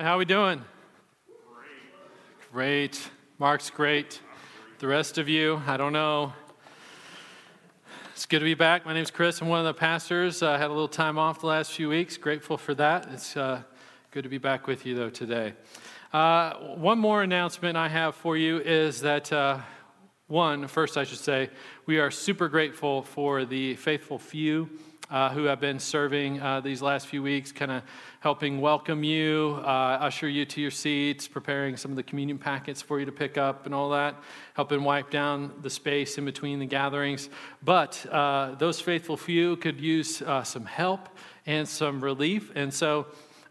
How we doing? Great. Great. Mark's great. The rest of you, I don't know. It's good to be back. My name's Chris. I'm one of the pastors. I had a little time off the last few weeks. Grateful for that. It's uh, good to be back with you, though, today. Uh, one more announcement I have for you is that, uh, one, first I should say, we are super grateful for the faithful few uh, who have been serving uh, these last few weeks, kind of helping welcome you, uh, usher you to your seats, preparing some of the communion packets for you to pick up and all that, helping wipe down the space in between the gatherings. But uh, those faithful few could use uh, some help and some relief. And so,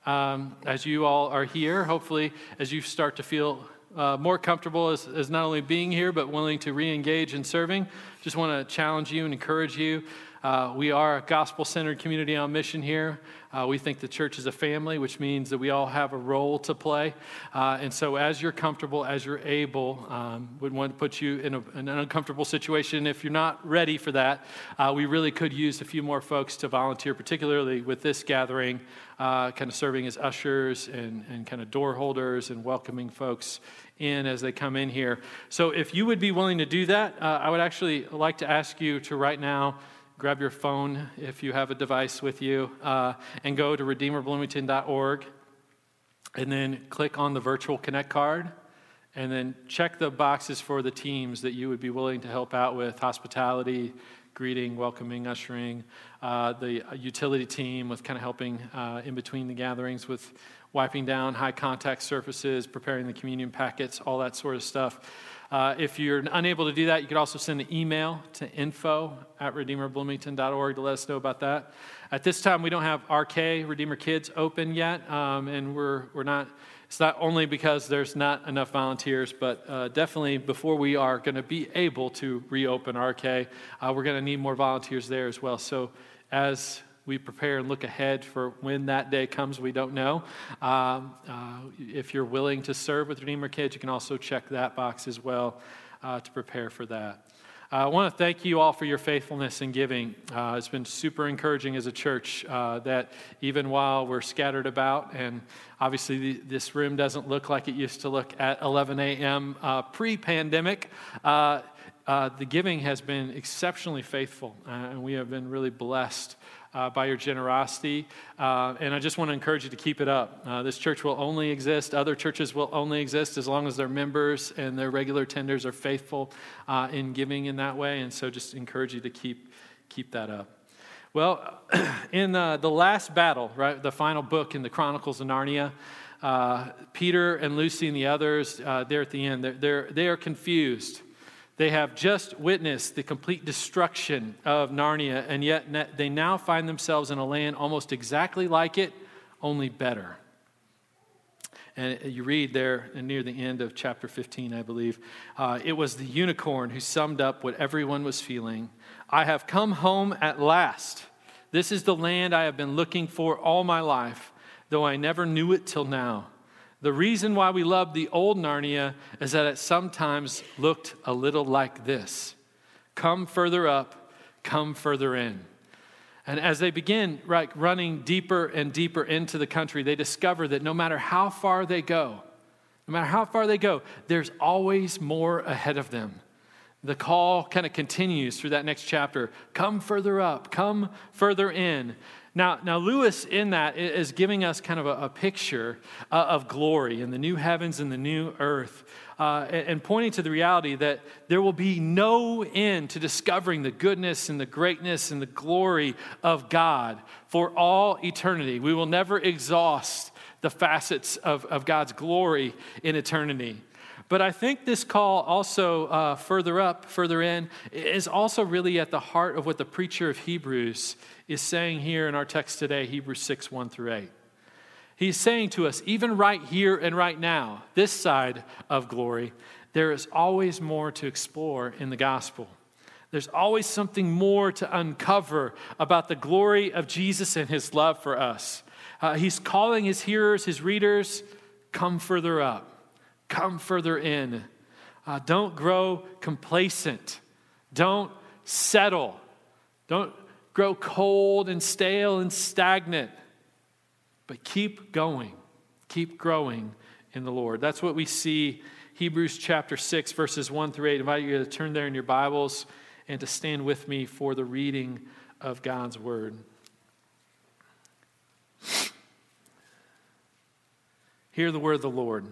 um, as you all are here, hopefully, as you start to feel uh, more comfortable as, as not only being here, but willing to re engage in serving, just want to challenge you and encourage you. Uh, we are a gospel centered community on mission here. Uh, we think the church is a family, which means that we all have a role to play. Uh, and so, as you're comfortable, as you're able, um, would want to put you in, a, in, an uncomfortable situation. If you're not ready for that, uh, we really could use a few more folks to volunteer, particularly with this gathering, uh, kind of serving as ushers and, and kind of door holders and welcoming folks in as they come in here. So, if you would be willing to do that, uh, I would actually like to ask you to right now grab your phone if you have a device with you uh, and go to redeemerbloomington.org and then click on the virtual connect card and then check the boxes for the teams that you would be willing to help out with hospitality greeting welcoming ushering uh, the utility team with kind of helping uh, in between the gatherings with wiping down high contact surfaces preparing the communion packets all that sort of stuff uh, if you're unable to do that, you could also send an email to info at redeemerbloomington.org to let us know about that. At this time, we don't have RK, Redeemer Kids, open yet, um, and we're, we're not, it's not only because there's not enough volunteers, but uh, definitely before we are going to be able to reopen RK, uh, we're going to need more volunteers there as well. So as we prepare and look ahead for when that day comes, we don't know. Um, uh, if you're willing to serve with Redeemer Kids, you can also check that box as well uh, to prepare for that. Uh, I want to thank you all for your faithfulness in giving. Uh, it's been super encouraging as a church uh, that even while we're scattered about, and obviously the, this room doesn't look like it used to look at 11 a.m. Uh, pre pandemic, uh, the giving has been exceptionally faithful, and we have been really blessed uh, by your generosity. Uh, and I just want to encourage you to keep it up. Uh, this church will only exist, other churches will only exist as long as their members and their regular tenders are faithful uh, in giving in that way. And so just encourage you to keep, keep that up. Well, in uh, the last battle, right, the final book in the Chronicles of Narnia, uh, Peter and Lucy and the others, uh, there at the end, they're, they're, they are confused. They have just witnessed the complete destruction of Narnia, and yet they now find themselves in a land almost exactly like it, only better. And you read there near the end of chapter 15, I believe, uh, it was the unicorn who summed up what everyone was feeling. I have come home at last. This is the land I have been looking for all my life, though I never knew it till now. The reason why we love the old Narnia is that it sometimes looked a little like this come further up, come further in. And as they begin right, running deeper and deeper into the country, they discover that no matter how far they go, no matter how far they go, there's always more ahead of them. The call kind of continues through that next chapter come further up, come further in. Now, now Lewis in that is giving us kind of a, a picture uh, of glory in the new heavens and the new earth, uh, and, and, pointing to the reality that there will be no end to discovering the goodness and the greatness and the glory of God for all eternity. We will never exhaust the facets of, of God's glory in eternity. But I think this call also uh, further up, further in, is also really at the heart of what the preacher of Hebrews is saying here in our text today, Hebrews 6 1 through 8. He's saying to us, even right here and right now, this side of glory, there is always more to explore in the gospel. There's always something more to uncover about the glory of Jesus and his love for us. Uh, he's calling his hearers, his readers, come further up, come further in. Uh, don't grow complacent, don't settle, don't grow cold and stale and stagnant. But keep going. Keep growing in the Lord. That's what we see Hebrews chapter 6, verses 1 through 8. I invite you to turn there in your Bibles and to stand with me for the reading of God's word. Hear the word of the Lord.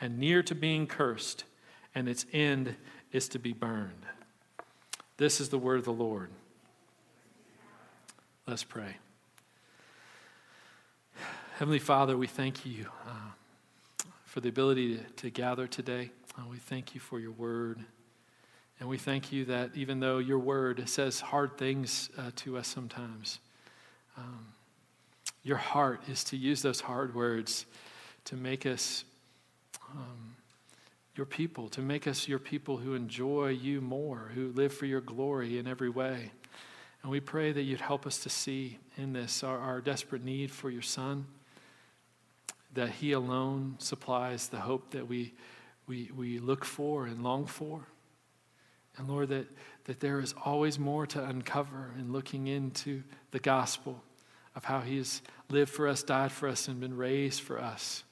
and near to being cursed, and its end is to be burned. This is the word of the Lord. Let's pray. Heavenly Father, we thank you uh, for the ability to, to gather today. Uh, we thank you for your word. And we thank you that even though your word says hard things uh, to us sometimes, um, your heart is to use those hard words to make us um, your people, to make us your people who enjoy you more, who live for your glory in every way. And we pray that you'd help us to see in this our, our desperate need for your Son, that He alone supplies the hope that we, we, we look for and long for. And Lord, that, that there is always more to uncover in looking into the gospel of how He has lived for us, died for us, and been raised for us,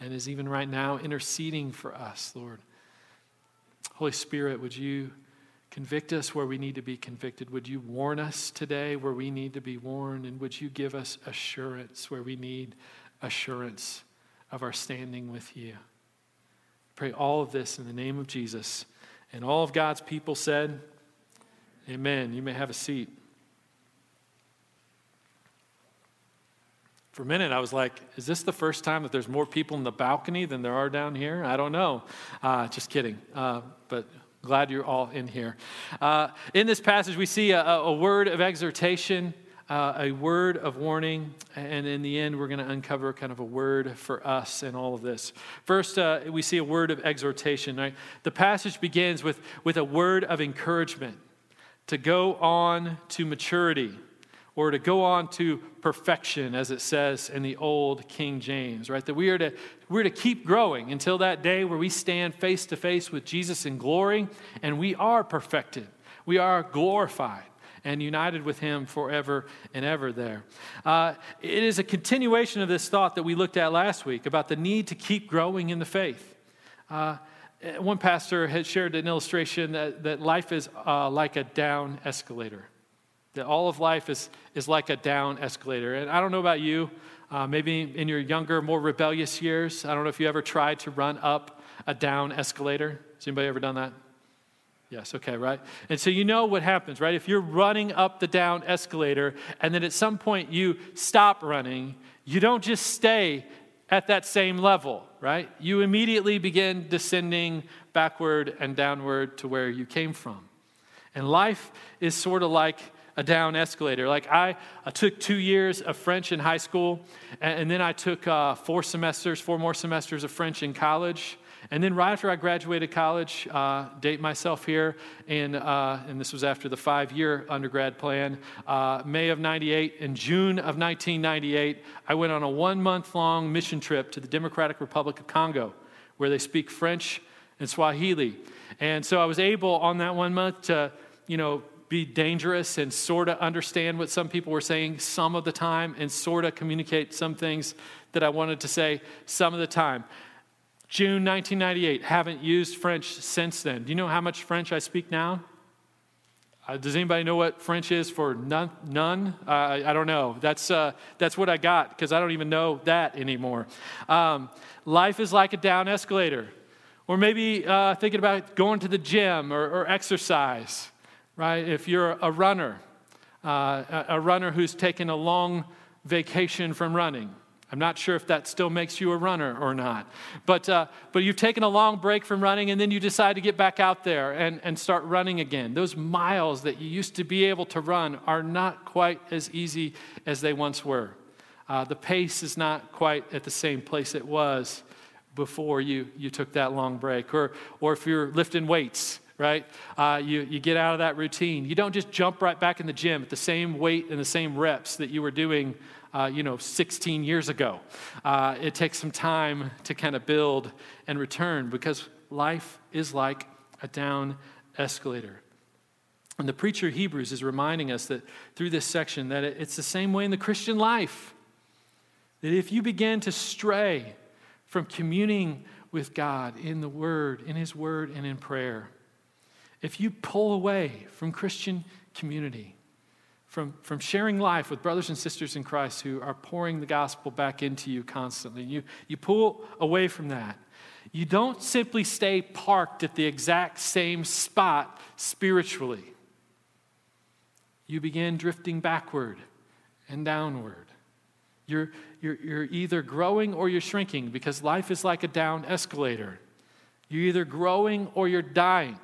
and is even right now interceding for us, Lord. Holy Spirit, would you convict us where we need to be convicted? Would you warn us today where we need to be warned? And would you give us assurance where we need assurance of our standing with you? Pray all of this in the name of Jesus. And all of God's people said, Amen. You may have a seat. For a minute, I was like, is this the first time that there's more people in the balcony than there are down here? I don't know. Uh, just kidding. Uh, but glad you're all in here. Uh, in this passage, we see a, a word of exhortation uh, a word of warning, and in the end, we're going to uncover kind of a word for us in all of this. First, uh, we see a word of exhortation. Right? The passage begins with, with a word of encouragement to go on to maturity or to go on to perfection, as it says in the old King James, right? That we are to, we're to keep growing until that day where we stand face to face with Jesus in glory and we are perfected. We are glorified and united with him forever and ever there. Uh, it is a continuation of this thought that we looked at last week about the need to keep growing in the faith. Uh, one pastor had shared an illustration that, that life is uh, like a down escalator. That all of life is, is like a down escalator. And I don't know about you, uh, maybe in your younger, more rebellious years, I don't know if you ever tried to run up a down escalator. Has anybody ever done that? Yes, okay, right? And so you know what happens, right? If you're running up the down escalator and then at some point you stop running, you don't just stay at that same level, right? You immediately begin descending backward and downward to where you came from. And life is sort of like a down escalator. Like I, I took two years of French in high school, and, and then I took uh, four semesters, four more semesters of French in college. And then right after I graduated college, uh, date myself here, and, uh, and this was after the five year undergrad plan, uh, May of 98 and June of 1998, I went on a one month long mission trip to the Democratic Republic of Congo, where they speak French and Swahili. And so I was able on that one month to, you know, be dangerous and sort of understand what some people were saying some of the time and sort of communicate some things that I wanted to say some of the time. June 1998, haven't used French since then. Do you know how much French I speak now? Uh, does anybody know what French is for none? none? Uh, I, don't know. That's, uh, that's what I got because I don't even know that anymore. Um, life is like a down escalator. Or maybe uh, thinking about going to the gym or, or exercise, right? If you're a runner, uh, a runner who's taken a long vacation from running. I'm not sure if that still makes you a runner or not. But, uh, but you've taken a long break from running and then you decide to get back out there and, and start running again. Those miles that you used to be able to run are not quite as easy as they once were. Uh, the pace is not quite at the same place it was before you, you took that long break. Or, or if you're lifting weights, right? Uh, you, you get out of that routine. You don't just jump right back in the gym at the same weight and the same reps that you were doing, uh, you know, 16 years ago. Uh, it takes some time to kind of build and return because life is like a down escalator. And the preacher Hebrews is reminding us that through this section that it's the same way in the Christian life. That if you begin to stray from communing with God in the Word, in His Word, and in prayer, if you pull away from Christian community, from, from sharing life with brothers and sisters in Christ who are pouring the gospel back into you constantly, you, you pull away from that. You don't simply stay parked at the exact same spot spiritually. You begin drifting backward and downward. You're, you're, you're either growing or you're shrinking because life is like a down escalator. You're either growing or you're dying.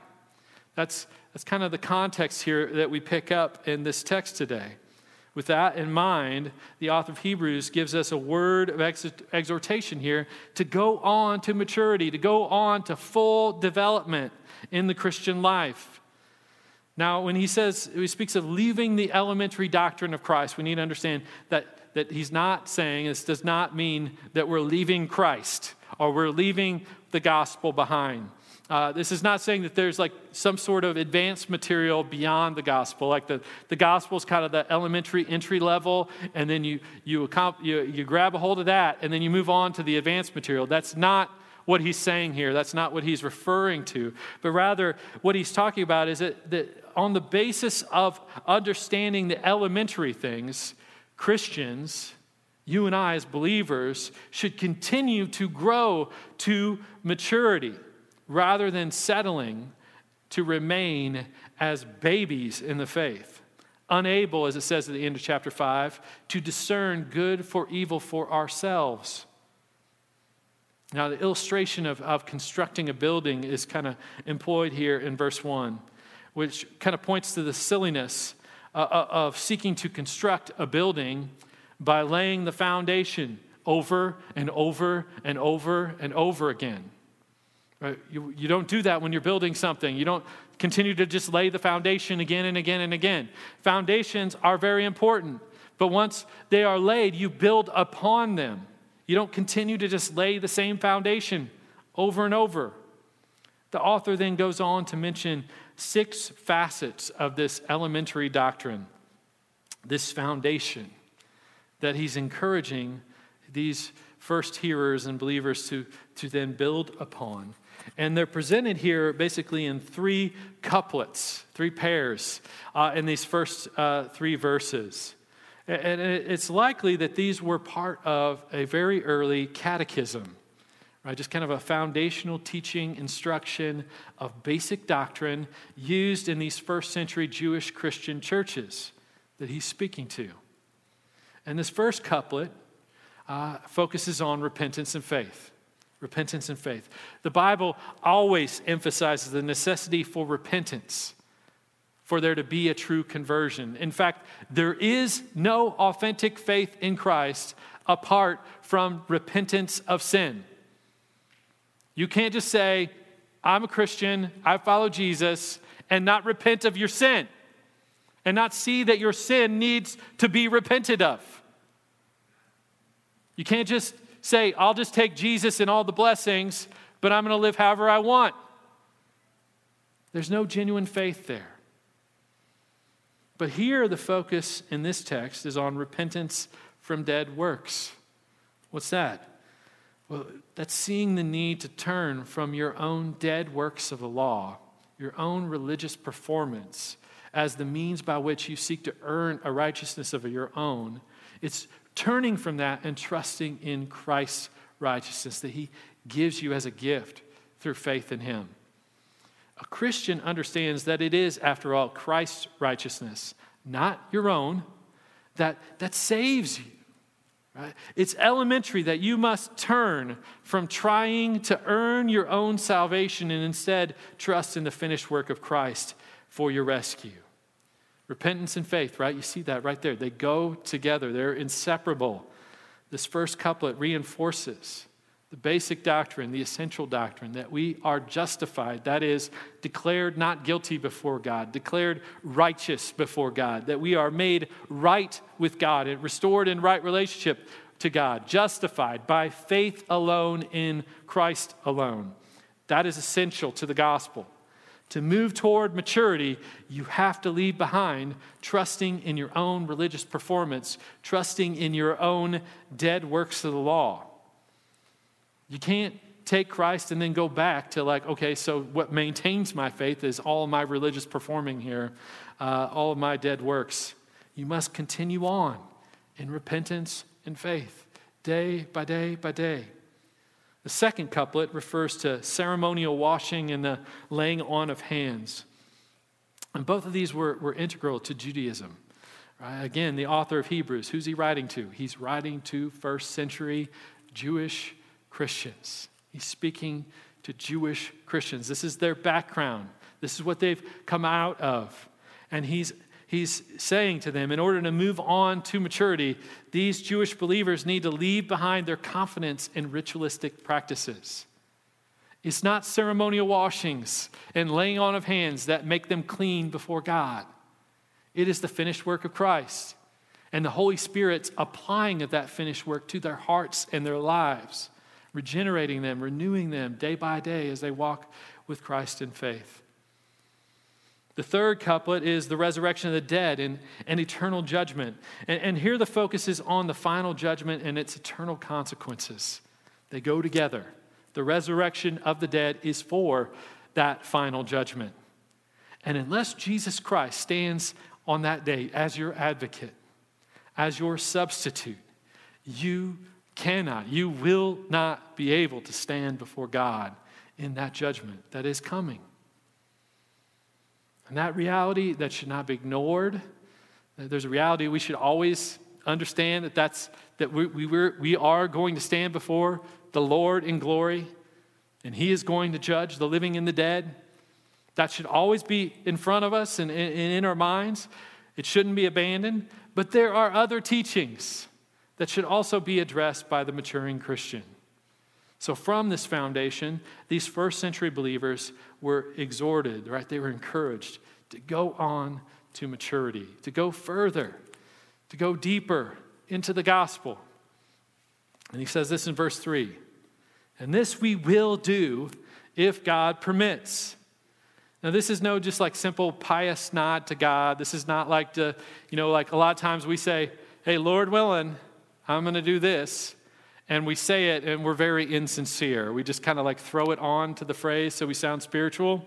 That's, that's kind of the context here that we pick up in this text today. With that in mind, the author of Hebrews gives us a word of exhortation here to go on to maturity, to go on to full development in the Christian life. Now, when he says, he speaks of leaving the elementary doctrine of Christ, we need to understand that, that he's not saying, this does not mean that we're leaving Christ or we're leaving the gospel behind. Uh, this is not saying that there's like some sort of advanced material beyond the gospel. Like the, the gospel is kind of the elementary entry level, and then you, you, you, you grab a hold of that, and then you move on to the advanced material. That's not what he's saying here. That's not what he's referring to. But rather, what he's talking about is that, that on the basis of understanding the elementary things, Christians, you and I as believers, should continue to grow to maturity rather than settling to remain as babies in the faith, unable, as it says at the end of chapter 5, to discern good for evil for ourselves. Now, the illustration of, of constructing a building is kind of employed here in verse 1, which kind of points to the silliness uh, uh, of seeking to construct a building by laying the foundation over and over and over and over again. Right? You, you don't do that when you're building something. You don't continue to just lay the foundation again and again and again. Foundations are very important, but once they are laid, you build upon them. You don't continue to just lay the same foundation over and over. The author then goes on to mention six facets of this elementary doctrine, this foundation that he's encouraging these first hearers and believers to, to then build upon. And they're presented here basically in three couplets, three pairs uh, in these first uh, three verses. And it's likely that these were part of a very early catechism, right? Just kind of a foundational teaching, instruction of basic doctrine used in these first century Jewish Christian churches that he's speaking to. And this first couplet uh, focuses on repentance and faith repentance and faith. The Bible always emphasizes the necessity for repentance, for there to be a true conversion. In fact, there is no authentic faith in Christ apart from repentance of sin. You can't just say, I'm a Christian, I follow Jesus, and not repent of your sin, and not see that your sin needs to be repented of. You can't just say, I'll just take Jesus and all the blessings, but I'm going to live however I want. There's no genuine faith there. But here, the focus in this text is on repentance from dead works. What's that? Well, that's seeing the need to turn from your own dead works of the law, your own religious performance, as the means by which you seek to earn a righteousness of your own. It's turning from that and trusting in Christ's righteousness that he gives you as a gift through faith in him. A Christian understands that it is, after all, Christ's righteousness, not your own, that, that saves you. Right? It's elementary that you must turn from trying to earn your own salvation and instead trust in the finished work of Christ for your rescue. Repentance and faith, right? You see that right there. They go together, they're inseparable. This first couplet reinforces the basic doctrine, the essential doctrine that we are justified, that is, declared not guilty before God, declared righteous before God, that we are made right with God and restored in right relationship to God, justified by faith alone in Christ alone. That is essential to the gospel. To move toward maturity, you have to leave behind trusting in your own religious performance, trusting in your own dead works of the law. You can't take Christ and then go back to, like, okay, so what maintains my faith is all my religious performing here, uh, all of my dead works. You must continue on in repentance and faith, day by day by day. The second couplet refers to ceremonial washing and the laying on of hands. And both of these were, were integral to Judaism. Right? Again, the author of Hebrews, who's he writing to? He's writing to first century Jewish Christians. He's speaking to Jewish Christians. This is their background, this is what they've come out of. And he's he's saying to them, in order to move on to maturity, these Jewish believers need to leave behind their confidence in ritualistic practices. It's not ceremonial washings and laying on of hands that make them clean before God. It is the finished work of Christ and the Holy Spirit's applying of that finished work to their hearts and their lives, regenerating them, renewing them day by day as they walk with Christ in faith. The third couplet is the resurrection of the dead and, and eternal judgment. And, and here the focus is on the final judgment and its eternal consequences. They go together. The resurrection of the dead is for that final judgment. And unless Jesus Christ stands on that day as your advocate, as your substitute, you cannot, you will not be able to stand before God in that judgment that is coming. And that reality that should not be ignored. Uh, there's a reality we should always understand that that's that we, we, we are going to stand before the Lord in glory, and He is going to judge the living and the dead. That should always be in front of us and, and in our minds. It shouldn't be abandoned. But there are other teachings that should also be addressed by the maturing Christian. So, from this foundation, these first century believers were exhorted, right? They were encouraged to go on to maturity, to go further, to go deeper into the gospel. And he says this in verse 3 And this we will do if God permits. Now, this is no just like simple pious nod to God. This is not like to, you know, like a lot of times we say, hey, Lord willing, I'm going to do this and we say it and we're very insincere. We just kind of like throw it on to the phrase so we sound spiritual.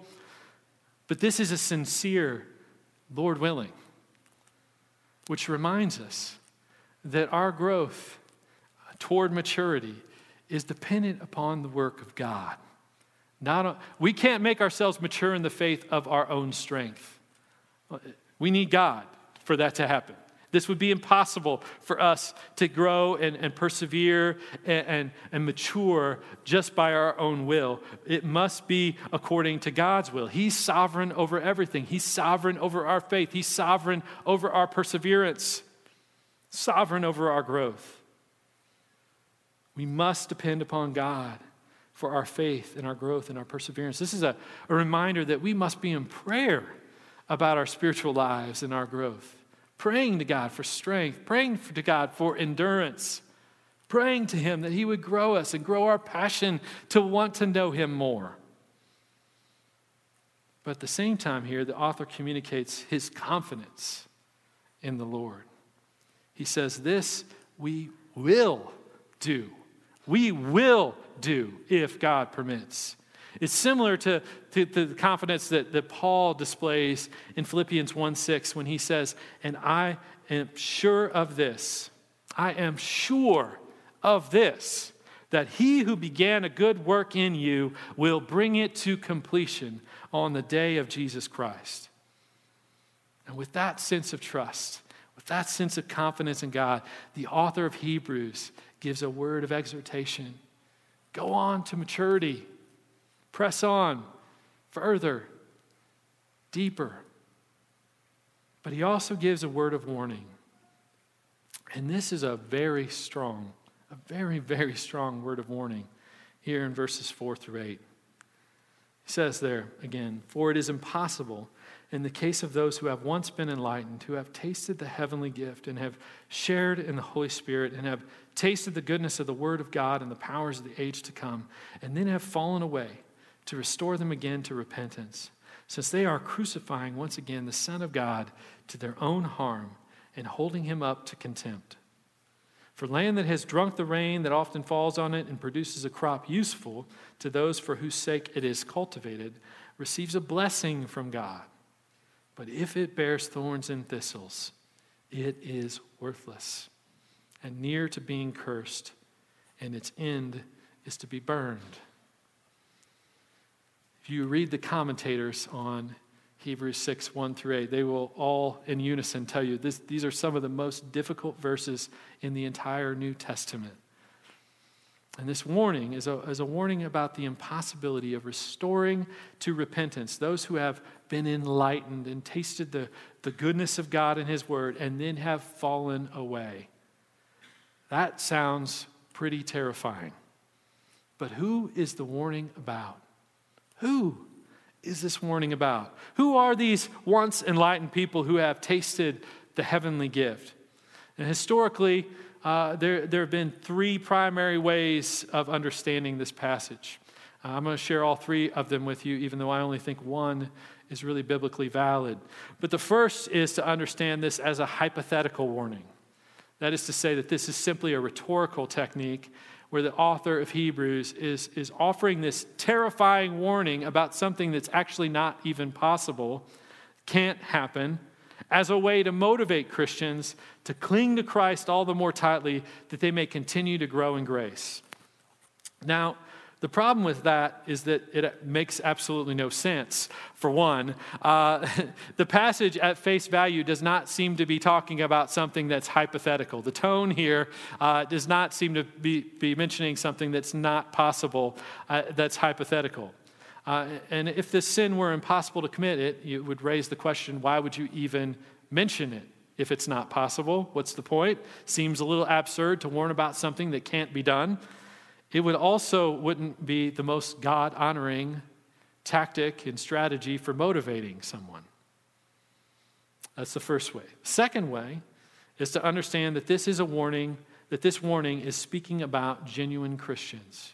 But this is a sincere, Lord willing, which reminds us that our growth toward maturity is dependent upon the work of God. Not, we can't make ourselves mature in the faith of our own strength. We need God for that to happen. This would be impossible for us to grow and, and persevere and, and, and mature just by our own will. It must be according to God's will. He's sovereign over everything, He's sovereign over our faith, He's sovereign over our perseverance, sovereign over our growth. We must depend upon God for our faith and our growth and our perseverance. This is a, a reminder that we must be in prayer about our spiritual lives and our growth praying to God for strength, praying to God for endurance, praying to Him that He would grow us and grow our passion to want to know Him more. But at the same time, here, the author communicates his confidence in the Lord. He says, This we will do. We will do if God permits. It's similar to, to, to, the confidence that, that Paul displays in Philippians 1 6 when he says, And I am sure of this. I am sure of this, that he who began a good work in you will bring it to completion on the day of Jesus Christ. And with that sense of trust, with that sense of confidence in God, the author of Hebrews gives a word of exhortation. Go on to maturity, press on further, deeper. But he also gives a word of warning. And this is a very strong, a very, very strong word of warning here in verses 4 through 8. He says there again, For it is impossible in the case of those who have once been enlightened, who have tasted the heavenly gift and have shared in the Holy Spirit and have tasted the goodness of the Word of God and the powers of the age to come, and then have fallen away, to restore them again to repentance, since they are crucifying once again the Son of God to their own harm and holding him up to contempt. For land that has drunk the rain that often falls on it and produces a crop useful to those for whose sake it is cultivated receives a blessing from God. But if it bears thorns and thistles, it is worthless and near to being cursed, and its end is to be burned. If you read the commentators on Hebrews 6, 1 through 8, they will all in unison tell you this, these are some of the most difficult verses in the entire New Testament. And this warning is a, is a warning about the impossibility of restoring to repentance those who have been enlightened and tasted the, the goodness of God and His Word and then have fallen away. That sounds pretty terrifying. But who is the warning about? Who is this warning about? Who are these once enlightened people who have tasted the heavenly gift? And historically, uh, there, there have been three primary ways of understanding this passage. Uh, I'm going to share all three of them with you, even though I only think one is really biblically valid. But the first is to understand this as a hypothetical warning. That is to say, that this is simply a rhetorical technique where the author of Hebrews is, is offering this terrifying warning about something that's actually not even possible, can't happen, as a way to motivate Christians to cling to Christ all the more tightly that they may continue to grow in grace. Now, the problem with that is that it makes absolutely no sense. For one, uh, the passage at face value does not seem to be talking about something that's hypothetical. The tone here uh, does not seem to be, be mentioning something that's not possible, uh, that's hypothetical. Uh, and if this sin were impossible to commit, it, it would raise the question why would you even mention it if it's not possible? What's the point? Seems a little absurd to warn about something that can't be done. It would also wouldn't be the most God honoring tactic and strategy for motivating someone. That's the first way. Second way is to understand that this is a warning, that this warning is speaking about genuine Christians.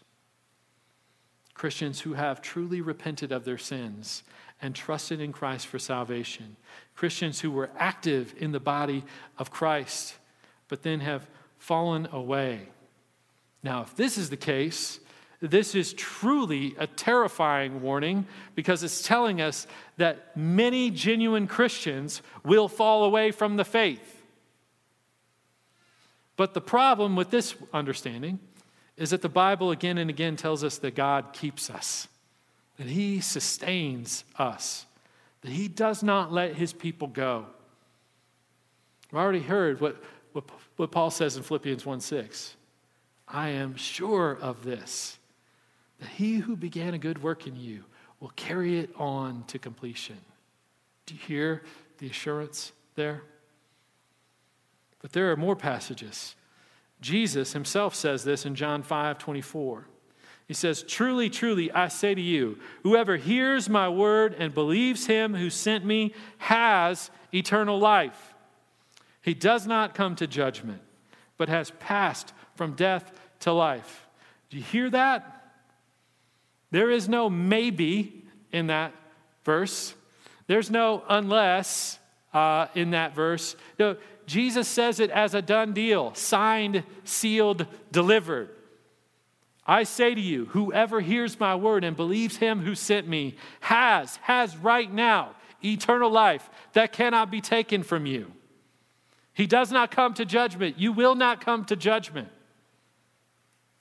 Christians who have truly repented of their sins and trusted in Christ for salvation. Christians who were active in the body of Christ, but then have fallen away. Now, if this is the case, this is truly a terrifying warning because it's telling us that many genuine Christians will fall away from the faith. But the problem with this understanding is that the Bible again and again tells us that God keeps us, that He sustains us, that He does not let His people go. We've already heard what, what, what Paul says in Philippians 1 6. I am sure of this, that He who began a good work in you will carry it on to completion. Do you hear the assurance there? But there are more passages Jesus himself says this in John 5 24. He says, Truly, truly, I say to you, whoever hears my word and believes him who sent me has eternal life. He does not come to judgment, but has passed from death to life. Do you hear that? There is no maybe in that verse. There's no unless uh, in that verse. No, Jesus says it as a done deal signed, sealed, delivered. I say to you, whoever hears my word and believes him who sent me has, has right now eternal life that cannot be taken from you. He does not come to judgment. You will not come to judgment.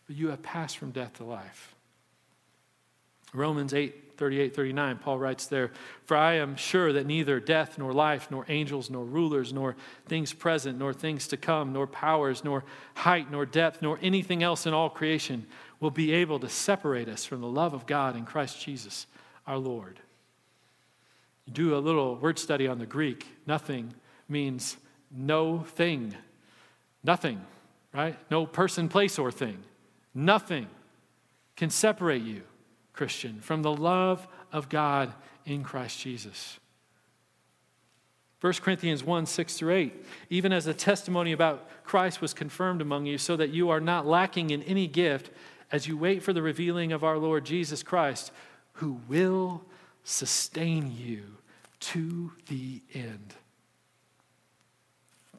But you have passed from death to life. Romans 8, 38, 39, Paul writes there, For I am sure that neither death, nor life, nor angels, nor rulers, nor things present, nor things to come, nor powers, nor height, nor depth, nor anything else in all creation will be able to separate us from the love of God in Christ Jesus our Lord. Do a little word study on the Greek. Nothing means no thing. Nothing, right? No person, place, or thing. Nothing can separate you, Christian, from the love of God in Christ Jesus. 1 Corinthians 1 6 through 8. Even as the testimony about Christ was confirmed among you, so that you are not lacking in any gift as you wait for the revealing of our Lord Jesus Christ, who will sustain you to the end.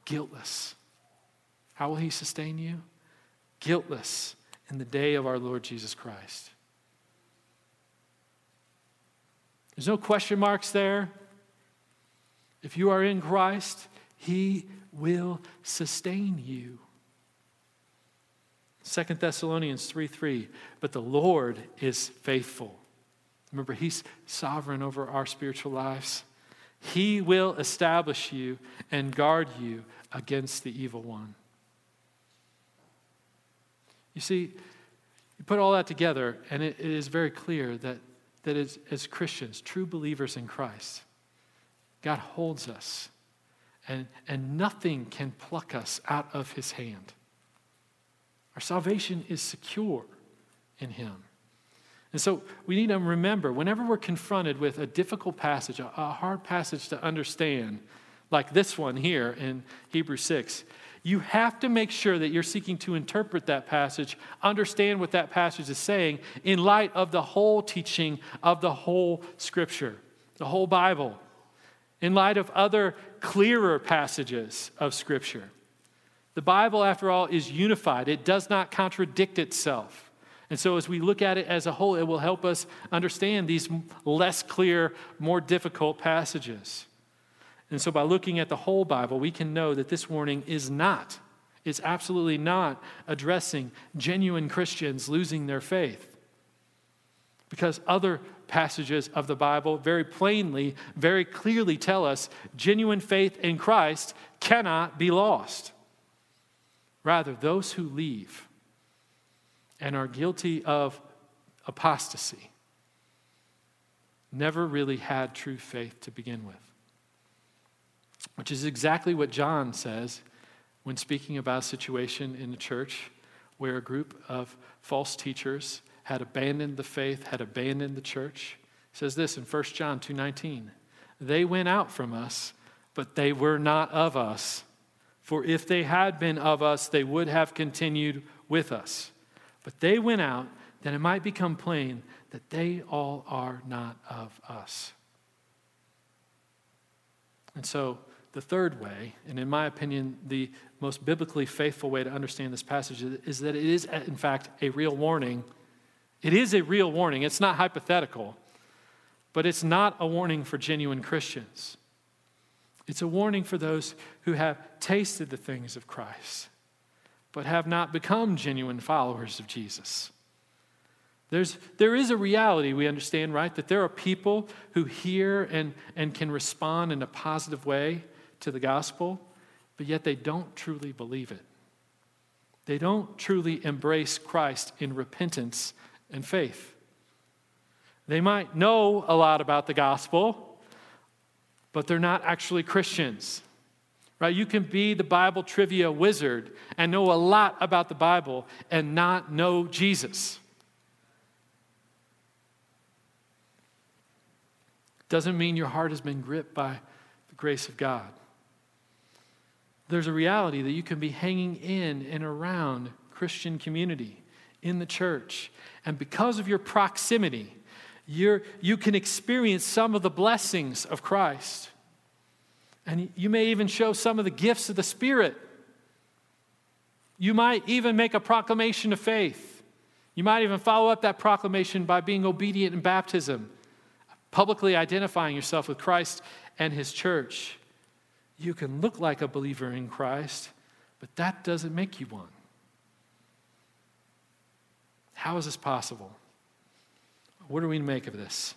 Guiltless. How will he sustain you? Guiltless in the day of our Lord Jesus Christ. There's no question marks there. If you are in Christ, he will sustain you. 2 Thessalonians 3 3. But the Lord is faithful. Remember, He's sovereign over our spiritual lives. He will establish you and guard you against the evil one. You see, you put all that together, and it, it is very clear that, that as, as Christians, true believers in Christ, God holds us, and, and nothing can pluck us out of His hand. Our salvation is secure in Him. And so we need to remember whenever we're confronted with a difficult passage, a, hard passage to understand, like this one here in Hebrews 6, you have to make sure that you're seeking to interpret that passage, understand what that passage is saying in light of the whole teaching of the whole Scripture, the whole Bible, in light of other clearer passages of Scripture. The Bible, after all, is unified, it does not contradict itself. And so, as we look at it as a whole, it will help us understand these less clear, more difficult passages. And so, by looking at the whole Bible, we can know that this warning is not, it's absolutely not addressing genuine Christians losing their faith. Because other passages of the Bible very plainly, very clearly tell us genuine faith in Christ cannot be lost. Rather, those who leave and are guilty of apostasy never really had true faith to begin with. Which is exactly what John says when speaking about a situation in the church where a group of false teachers had abandoned the faith, had abandoned the church. He says this in 1 John 2:19. They went out from us, but they were not of us. For if they had been of us, they would have continued with us. But they went out that it might become plain that they all are not of us. And so, the third way, and in my opinion, the most biblically faithful way to understand this passage is that it is, in fact, a real warning. It is a real warning. It's not hypothetical, but it's not a warning for genuine Christians. It's a warning for those who have tasted the things of Christ, but have not become genuine followers of Jesus. There's, there is a reality we understand, right? That there are people who hear and, and can respond in a positive way to the gospel, but yet they don't truly believe it. They don't truly embrace Christ in repentance and faith. They might know a lot about the gospel, but they're not actually Christians. Right? You can be the Bible trivia wizard and know a lot about the Bible and not know Jesus. Doesn't mean your heart has been gripped by the grace of God. There's a reality that you can be hanging in and around Christian community in the church. And because of your proximity, you're, you can experience some of the blessings of Christ. And you may even show some of the gifts of the Spirit. You might even make a proclamation of faith. You might even follow up that proclamation by being obedient in baptism, publicly identifying yourself with Christ and his church. You can look like a believer in Christ, but that doesn't make you one. How is this possible? What do we make of this?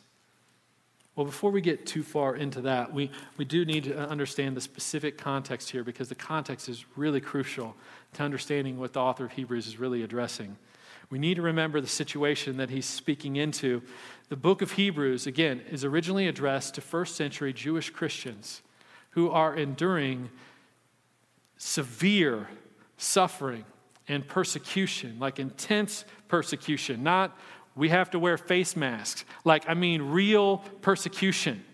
Well, before we get too far into that, we, we do need to understand the specific context here because the context is really crucial to understanding what the author of Hebrews is really addressing. We need to remember the situation that he's speaking into. The book of Hebrews, again, is originally addressed to first century Jewish Christians who are enduring severe suffering and persecution, like intense persecution, not we have to wear face masks. Like, I mean, real persecution.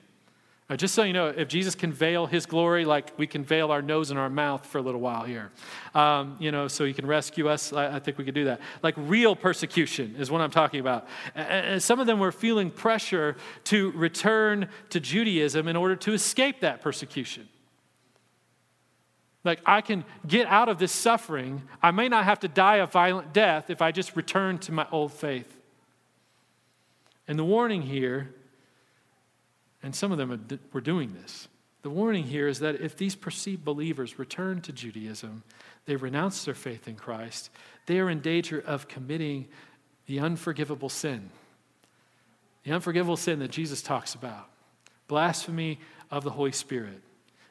Now, just so you know, if Jesus can veil his glory, like we can veil our nose and our mouth for a little while here, um, you know, so he can rescue us, I, I, think we could do that. Like real persecution is what I'm talking about. And some of them were feeling pressure to return to Judaism in order to escape that persecution. Like, I can get out of this suffering. I may not have to die a violent death if I just return to my old faith. And the warning here, and some of them were doing this, the warning here is that if these perceived believers return to Judaism, they renounce their faith in Christ, they are in danger of committing the unforgivable sin. The unforgivable sin that Jesus talks about blasphemy of the Holy Spirit.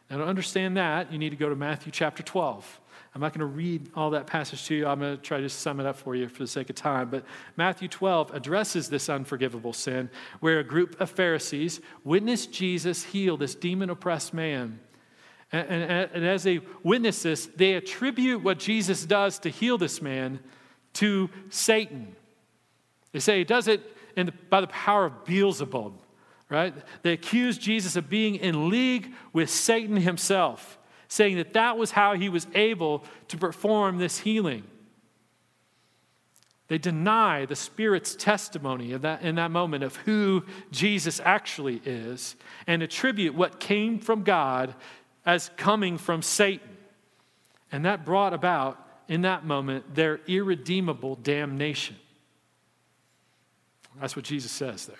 Now, to understand that, you need to go to Matthew chapter 12. I'm not going to read all that passage to you. I'm going to try to sum it up for you for the sake of time. But Matthew 12 addresses this unforgivable sin where a group of Pharisees witnessed Jesus heal this demon oppressed man. And, and, and, as they witness this, they attribute what Jesus does to heal this man to Satan. They say he does it the, by the power of Beelzebub, right? They accuse Jesus of being in league with Satan himself saying that that was how he was able to perform this healing. They deny the Spirit's testimony in that, in that moment of who Jesus actually is and attribute what came from God as coming from Satan. And that brought about, in that moment, their irredeemable damnation. That's what Jesus says there.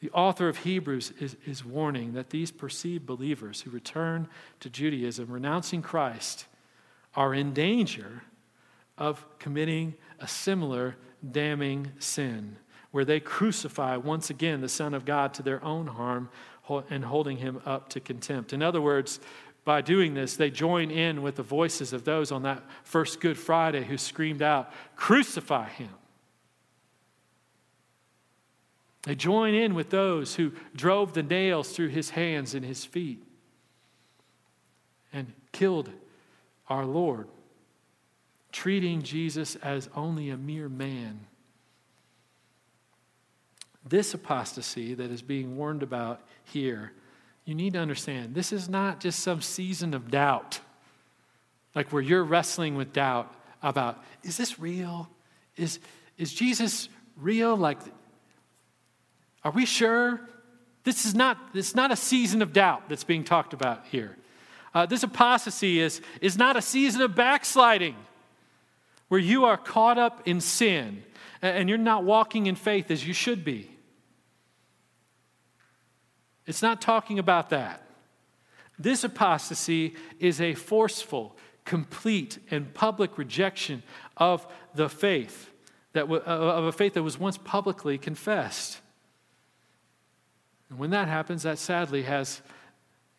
The author of Hebrews is, is warning that these perceived believers who return to Judaism, renouncing Christ, are in danger of committing a similar damning sin, where they crucify once again the Son of God to their own harm and holding him up to contempt. In other words, by doing this, they join in with the voices of those on that first Good Friday who screamed out, Crucify him. They join in with those who drove the nails through his hands and his feet and killed our Lord, treating Jesus as only a mere man. This apostasy that is being warned about here, you need to understand this is not just some season of doubt, like where you're wrestling with doubt about is this real? Is, is Jesus real? Like, are we sure? This is not, this is not a season of doubt that's being talked about here. Uh, this apostasy is, is not a season of backsliding where you are caught up in sin and you're not walking in faith as you should be. It's not talking about that. This apostasy is a forceful, complete, and public rejection of the faith that of a faith that was once publicly confessed. And when that happens, that sadly has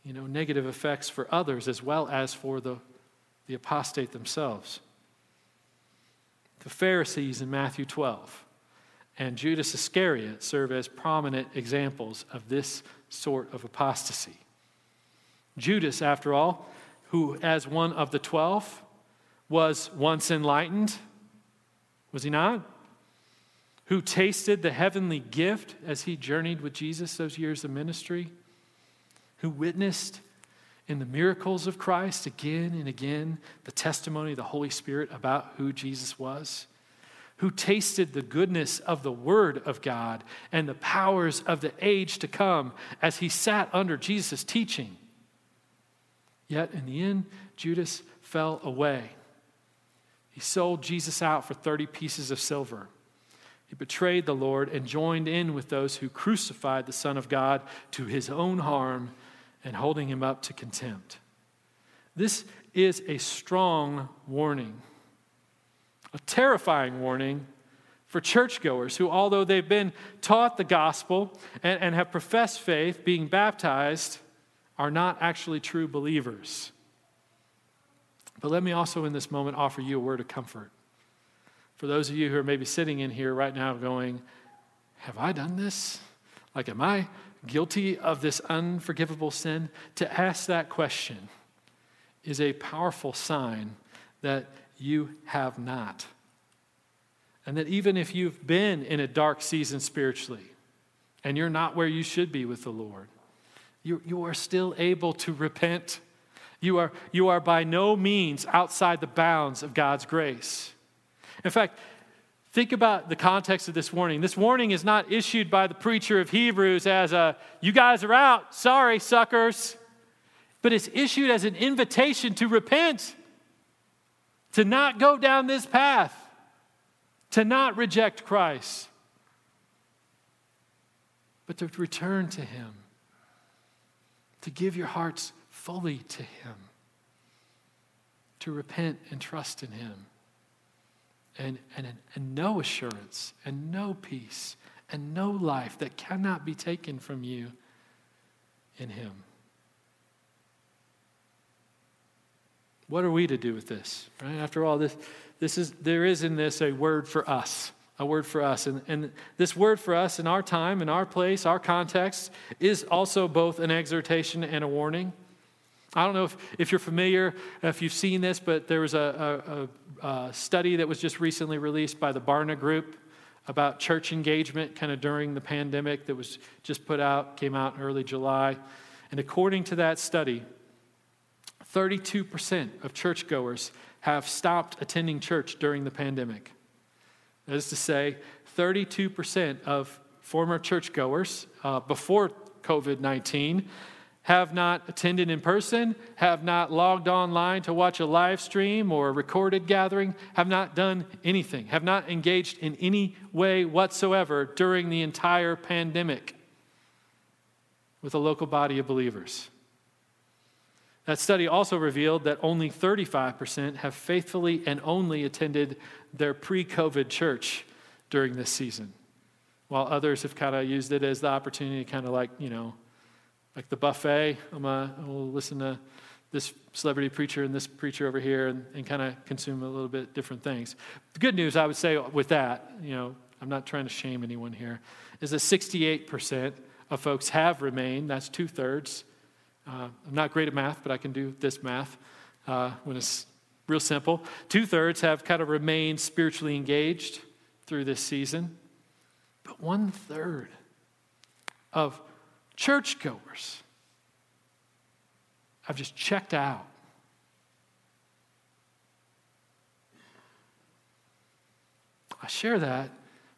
you know, negative effects for others as well as for the, the apostate themselves. The Pharisees in Matthew 12 and Judas Iscariot serve as prominent examples of this sort of apostasy. Judas, after all, who, as one of the twelve, was once enlightened, was he not? Who tasted the heavenly gift as he journeyed with Jesus those years of ministry, who witnessed in the miracles of Christ again and again the testimony of the Holy Spirit about who Jesus was, who tasted the goodness of the Word of God and the powers of the age to come as he sat under Jesus' teaching. Yet in the end, Judas fell away. He sold Jesus out for 30 pieces of silver. He betrayed the Lord and joined in with those who crucified the Son of God to his own harm and holding him up to contempt. This is a strong warning, a terrifying warning for churchgoers who, although they've been taught the gospel and, and have professed faith, being baptized, are not actually true believers. But let me also, in this moment, offer you a word of comfort. For those of you who are maybe sitting in here right now going, Have I done this? Like, am I guilty of this unforgivable sin? To ask that question is a powerful sign that you have not. And that even if you've been in a dark season spiritually and you're not where you should be with the Lord, you, you are still able to repent. You are, you are by no means outside the bounds of God's grace. In fact, think about the context of this warning. This warning is not issued by the preacher of Hebrews as a, you guys are out, sorry, suckers. But it's issued as an invitation to repent, to not go down this path, to not reject Christ, but to return to Him to give your hearts fully to Him, to repent and trust in Him, and, and, and know assurance, and know peace, and know life that cannot be taken from you in Him. What are we to do with this? Right? After all, this, this is, there is in this a word for us a word for us. And, and this word for us in our time, in our place, our context, is also both an exhortation and a warning. I don't know if, if you're familiar, if you've seen this, but there was a, a, a study that was just recently released by the Barna Group about church engagement kind of during the pandemic that was just put out, came out in early July. And according to that study, 32% of churchgoers have stopped attending church during the pandemic. That is to say, 32% of former churchgoers uh, before COVID 19 have not attended in person, have not logged online to watch a live stream or a recorded gathering, have not done anything, have not engaged in any way whatsoever during the entire pandemic with a local body of believers. That study also revealed that only 35% have faithfully and only attended their pre COVID church during this season, while others have kind of used it as the opportunity to kind of like, you know, like the buffet. I'm going to listen to this celebrity preacher and this preacher over here and, and kind of consume a little bit different things. The good news, I would say, with that, you know, I'm not trying to shame anyone here, is that 68% of folks have remained, that's two thirds, uh, I'm not great at math, but I can do this math uh, when it's real simple. Two thirds have kind of remained spiritually engaged through this season, but one third of churchgoers I've just checked out. I share that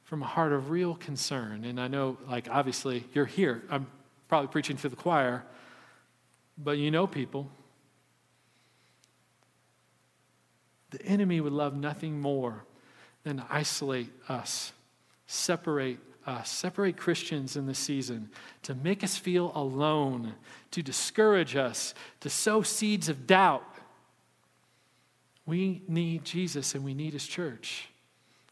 from a heart of real concern. And I know, like, obviously, you're here. I'm probably preaching to the choir. But you know people. The enemy would love nothing more than to isolate us, separate us, separate Christians in this season, to make us feel alone, to discourage us, to sow seeds of doubt. We need Jesus and we need his church.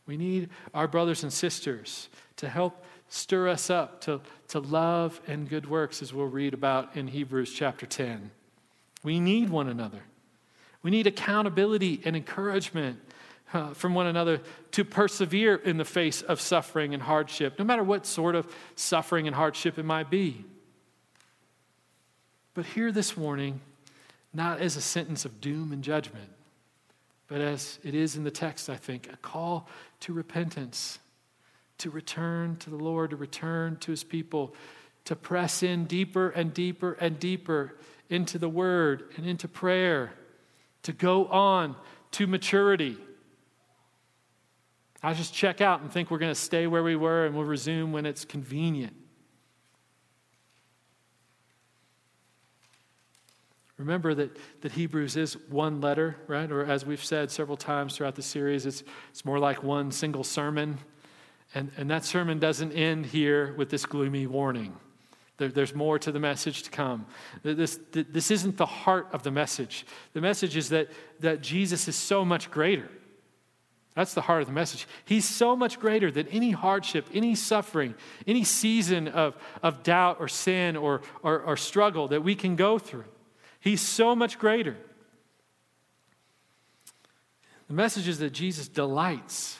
We need our brothers and sisters to help stir us up to, to love and good works, as we'll read about in Hebrews chapter 10. We need one another. We need accountability and encouragement uh, from one another to persevere in the face of suffering and hardship, no matter what sort of suffering and hardship it might be. But hear this warning not as a sentence of doom and judgment, but as it is in the text, I think, a call to repentance to return to the Lord, to return to his people, to press in deeper and deeper and deeper into the word and into prayer, to go on to maturity. I just check out and think we're going to stay where we were and we'll resume when it's convenient. remember that, that Hebrews is one letter, right? Or as we've said several times throughout the series, it's, it's more like one single sermon. And, and that sermon doesn't end here with this gloomy warning. There, there's more to the message to come. This, this isn't the heart of the message. The message is that, that Jesus is so much greater. That's the heart of the message. He's so much greater than any hardship, any suffering, any season of, of doubt or sin or, or, or struggle that we can go through. He's so much greater. The message is that Jesus delights.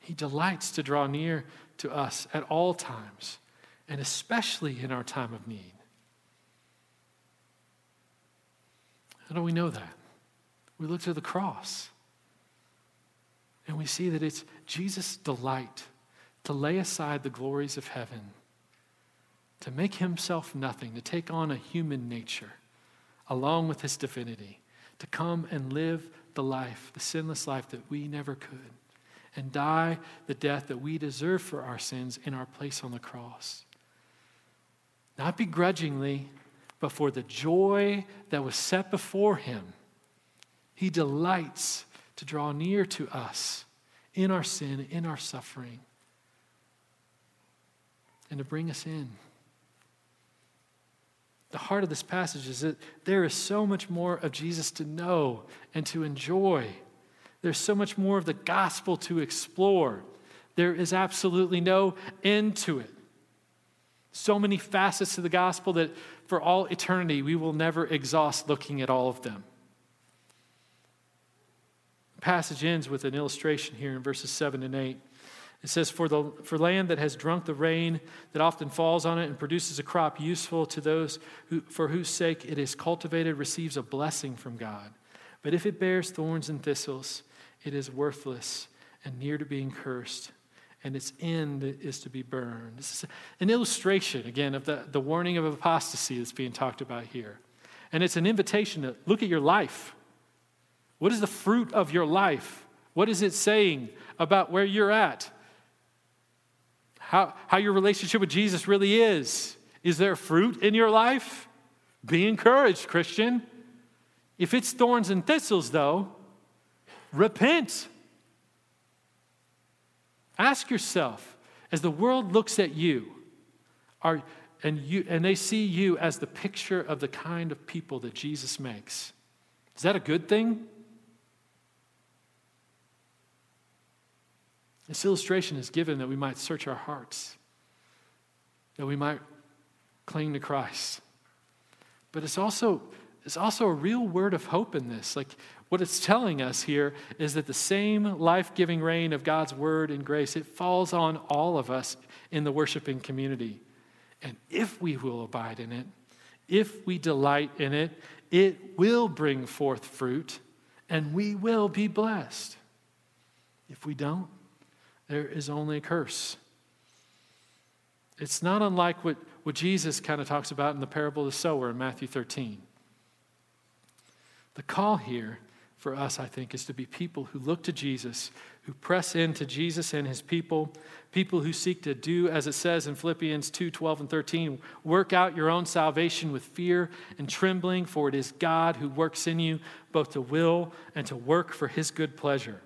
He delights to draw near to us at all times and especially in our time of need. How do we know that? We look to the cross and we see that it's Jesus' delight to lay aside the glories of heaven, to make himself nothing, to take on a human nature along with his divinity, to come and live the life, the sinless life that we never could, and die the death that we deserve for our sins in our place on the cross not begrudgingly, but for the joy that was set before him. He delights to draw near to us in our sin, in our suffering, and to bring us in. The heart of this passage is that there is so much more of Jesus to know and to enjoy. There's so much more of the gospel to explore. There is absolutely no end to it. So many facets to the gospel that for all eternity we will never exhaust looking at all of them. Passage ends with an illustration here in verses 7 and 8. It says, for, the, for land that has drunk the rain that often falls on it and produces a crop useful to those who, for whose sake it is cultivated receives a blessing from God. But if it bears thorns and thistles, it is worthless and near to being cursed and its end is to be burned. This is an illustration, again, of the, the warning of apostasy that's being talked about here. And it's an invitation to look at your life. What is the fruit of your life? What is it saying about where you're at? How, how your relationship with Jesus really is? Is there fruit in your life? Be encouraged, Christian. If it's thorns and thistles, though, repent. Ask yourself, as the world looks at you, are, and, you, and they see you as the picture of the kind of people that Jesus makes, is that a good thing? This illustration is given that we might search our hearts, that we might cling to Christ. But it's also, it's also a real word of hope in this. Like what it's telling us here is that the same life giving rain of God's word and grace, it falls on all of us in the worshiping community. And if we will abide in it, if we delight in it, it will bring forth fruit and we will be blessed. If we don't, there is only a curse. It's not unlike what, what Jesus kind of talks about in the parable of the sower in Matthew 13. The call here for us, I think, is to be people who look to Jesus, who press into Jesus and his people, people who seek to do, as it says in Philippians 2 12 and 13, work out your own salvation with fear and trembling, for it is God who works in you both to will and to work for his good pleasure.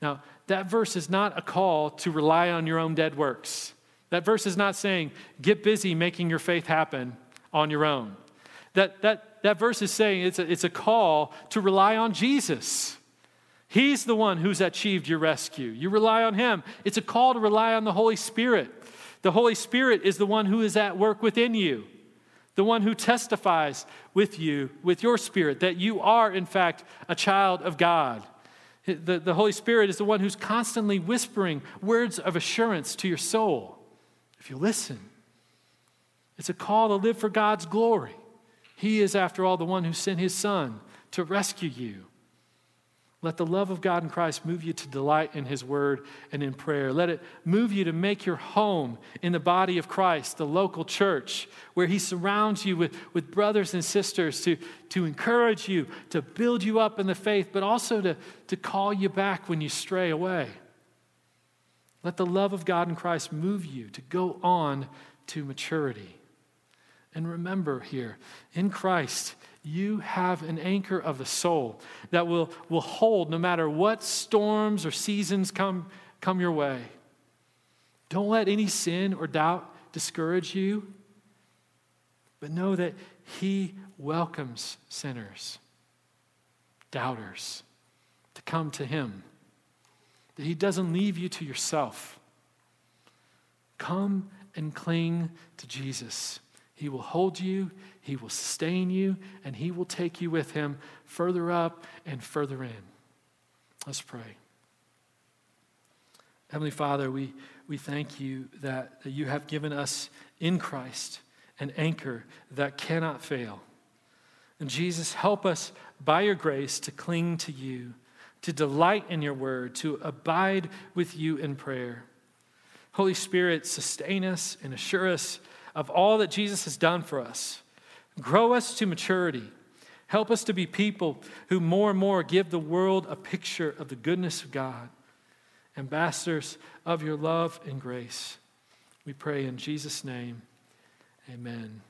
Now, that verse is not a call to rely on your own dead works. That verse is not saying, get busy making your faith happen on your own. That, that, that verse is saying it's a, it's a call to rely on Jesus. He's the one who's achieved your rescue. You rely on Him. It's a call to rely on the Holy Spirit. The Holy Spirit is the one who is at work within you, the one who testifies with you, with your spirit, that you are, in fact, a child of God. The, the Holy Spirit is the one who's constantly whispering words of assurance to your soul. If you listen, it's a call to live for God's glory. He is, after all, the one who sent his son to rescue you. Let the love of God in Christ move you to delight in his word and in prayer. Let it move you to make your home in the body of Christ, the local church, where he surrounds you with, with brothers and sisters to, to encourage you, to build you up in the faith, but also to, to call you back when you stray away. Let the love of God in Christ move you to go on to maturity. And remember here, in Christ, you have an anchor of the soul that will, will hold no matter what storms or seasons come, come your way. Don't let any sin or doubt discourage you, but know that He welcomes sinners, doubters, to come to Him, that He doesn't leave you to yourself. Come and cling to Jesus. He will hold you, He will sustain you, and He will take you with Him further up and further in. Let's pray. Heavenly Father, we, we thank you that, that you have given us in Christ an anchor that cannot fail. And Jesus, help us by your grace to cling to you, to delight in your word, to abide with you in prayer. Holy Spirit, sustain us and assure us of all that Jesus has done for us. Grow us to maturity. Help us to be people who more and more give the world a picture of the goodness of God ambassadors of your love and grace. We pray in Jesus' name. Amen.